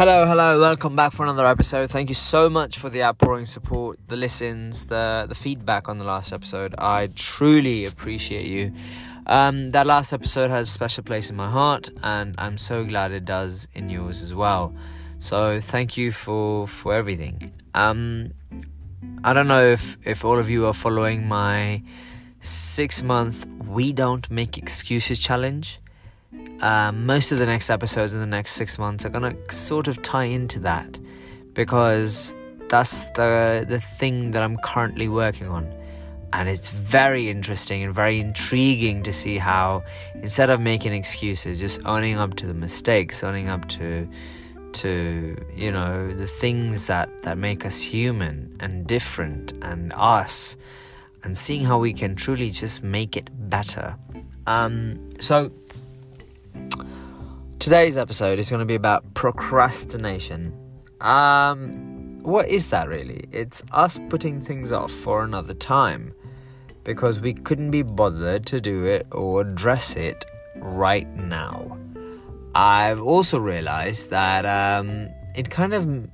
Hello, hello, welcome back for another episode. Thank you so much for the outpouring support, the listens, the the feedback on the last episode. I truly appreciate you. Um, that last episode has a special place in my heart, and I'm so glad it does in yours as well. So thank you for for everything. Um, I don't know if if all of you are following my six month We Don't Make Excuses challenge. Um, most of the next episodes in the next six months are gonna sort of tie into that because that's the the thing that I'm currently working on, and it's very interesting and very intriguing to see how instead of making excuses, just owning up to the mistakes, owning up to to you know the things that that make us human and different and us, and seeing how we can truly just make it better. Um, so Today's episode is going to be about procrastination. Um, what is that really? It's us putting things off for another time because we couldn't be bothered to do it or address it right now. I've also realized that um, it kind of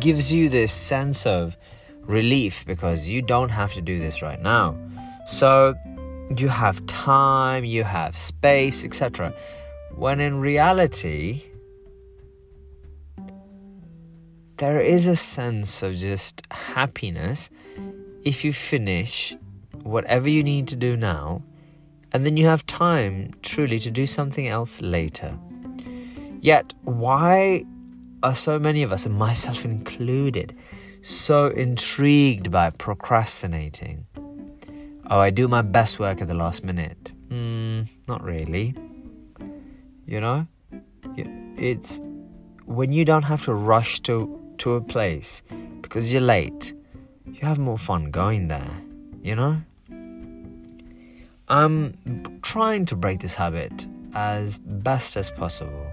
gives you this sense of relief because you don't have to do this right now. So you have time, you have space, etc when in reality, there is a sense of just happiness if you finish whatever you need to do now, and then you have time truly to do something else later. Yet, why are so many of us, and myself included, so intrigued by procrastinating? Oh, I do my best work at the last minute. Hmm, not really. You know, it's when you don't have to rush to to a place because you're late. You have more fun going there. You know. I'm trying to break this habit as best as possible,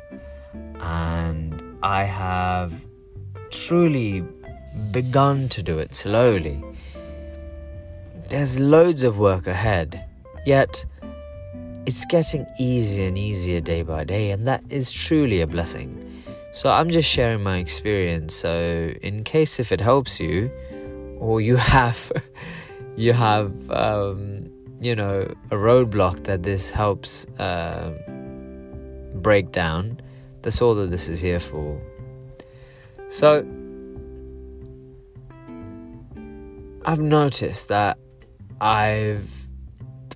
and I have truly begun to do it slowly. There's loads of work ahead, yet it's getting easier and easier day by day, and that is truly a blessing. So I'm just sharing my experience. So in case if it helps you, or you have, you have, um, you know, a roadblock that this helps uh, break down. That's all that this is here for. So I've noticed that I've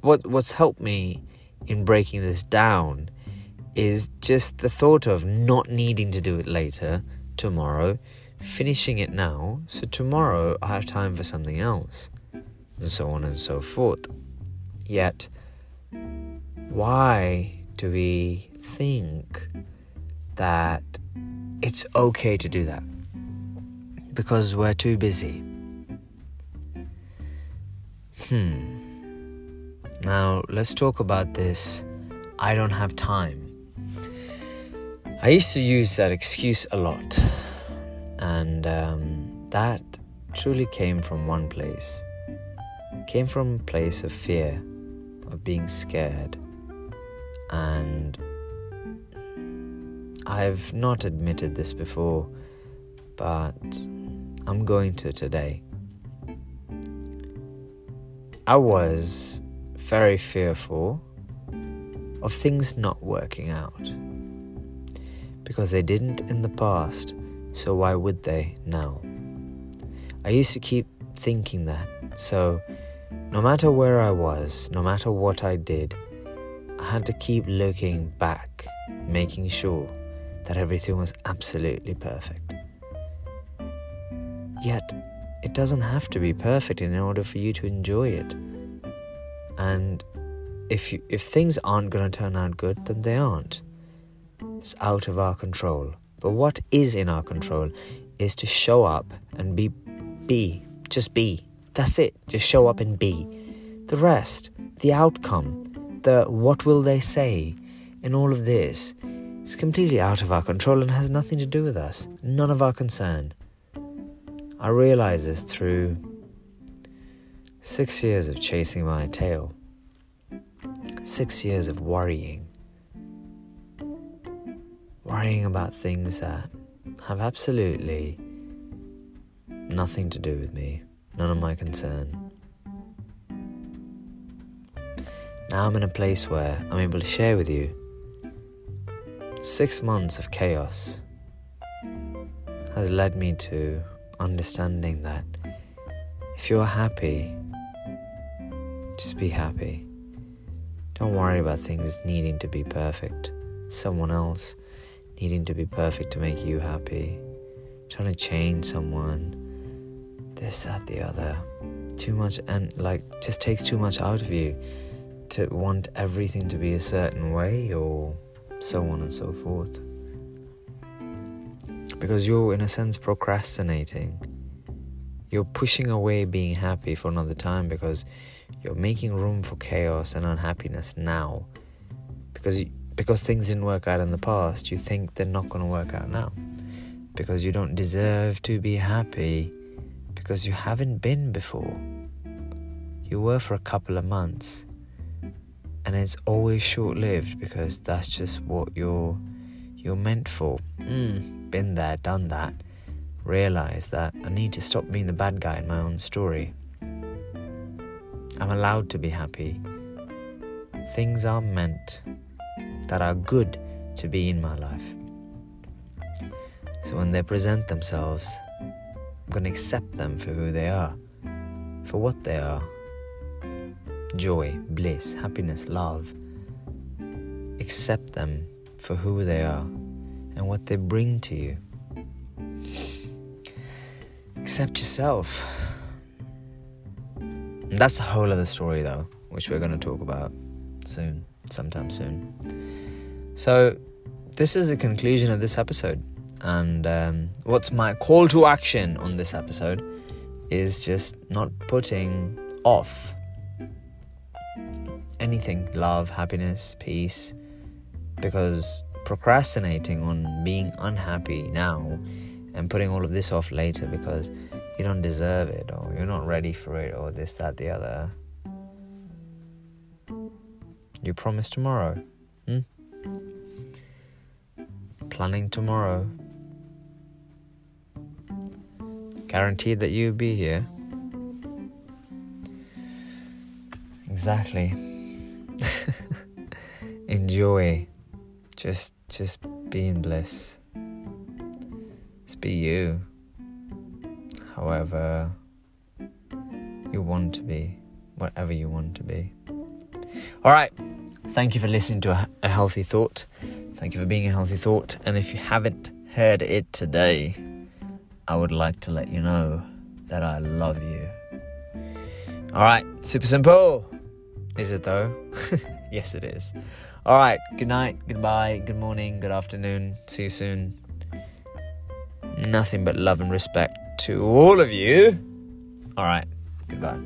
what what's helped me in breaking this down is just the thought of not needing to do it later, tomorrow, finishing it now, so tomorrow I have time for something else, and so on and so forth. Yet, why do we think that it's okay to do that? Because we're too busy. Hmm. Now, let's talk about this I don't have time. I used to use that excuse a lot, and um, that truly came from one place. came from a place of fear, of being scared, and I've not admitted this before, but I'm going to today. I was very fearful of things not working out. Because they didn't in the past, so why would they now? I used to keep thinking that, so no matter where I was, no matter what I did, I had to keep looking back, making sure that everything was absolutely perfect. Yet, it doesn't have to be perfect in order for you to enjoy it. And if you, if things aren't going to turn out good, then they aren't. It's out of our control. But what is in our control is to show up and be be, just be. That's it. Just show up and be. The rest, the outcome, the what will they say, and all of this is completely out of our control and has nothing to do with us. None of our concern. I realize this through Six years of chasing my tail. Six years of worrying. worrying about things that have absolutely nothing to do with me, none of my concern. Now I'm in a place where I'm able to share with you six months of chaos has led me to understanding that if you're happy, just be happy. Don't worry about things needing to be perfect. Someone else needing to be perfect to make you happy. Trying to change someone. This, that, the other. Too much, and like, just takes too much out of you to want everything to be a certain way or so on and so forth. Because you're, in a sense, procrastinating. You're pushing away being happy for another time because you're making room for chaos and unhappiness now. Because, because things didn't work out in the past, you think they're not going to work out now. Because you don't deserve to be happy because you haven't been before. You were for a couple of months and it's always short lived because that's just what you're you're meant for. Mm, been there, done that. Realize that I need to stop being the bad guy in my own story. I'm allowed to be happy. Things are meant that are good to be in my life. So when they present themselves, I'm going to accept them for who they are, for what they are joy, bliss, happiness, love. Accept them for who they are and what they bring to you. Accept yourself. That's a whole other story, though, which we're going to talk about soon, sometime soon. So, this is the conclusion of this episode. And um, what's my call to action on this episode is just not putting off anything love, happiness, peace because procrastinating on being unhappy now and putting all of this off later because you don't deserve it or you're not ready for it or this, that, the other. You promise tomorrow. Hmm? Planning tomorrow. Guaranteed that you'll be here. Exactly. Enjoy. Just just be in bliss. Just be you. However you want to be. Whatever you want to be. Alright. Thank you for listening to a, a healthy thought. Thank you for being a healthy thought. And if you haven't heard it today, I would like to let you know that I love you. Alright, super simple. Is it though? yes, it is. All right. Good night. Goodbye. Good morning. Good afternoon. See you soon. Nothing but love and respect to all of you. All right. Goodbye.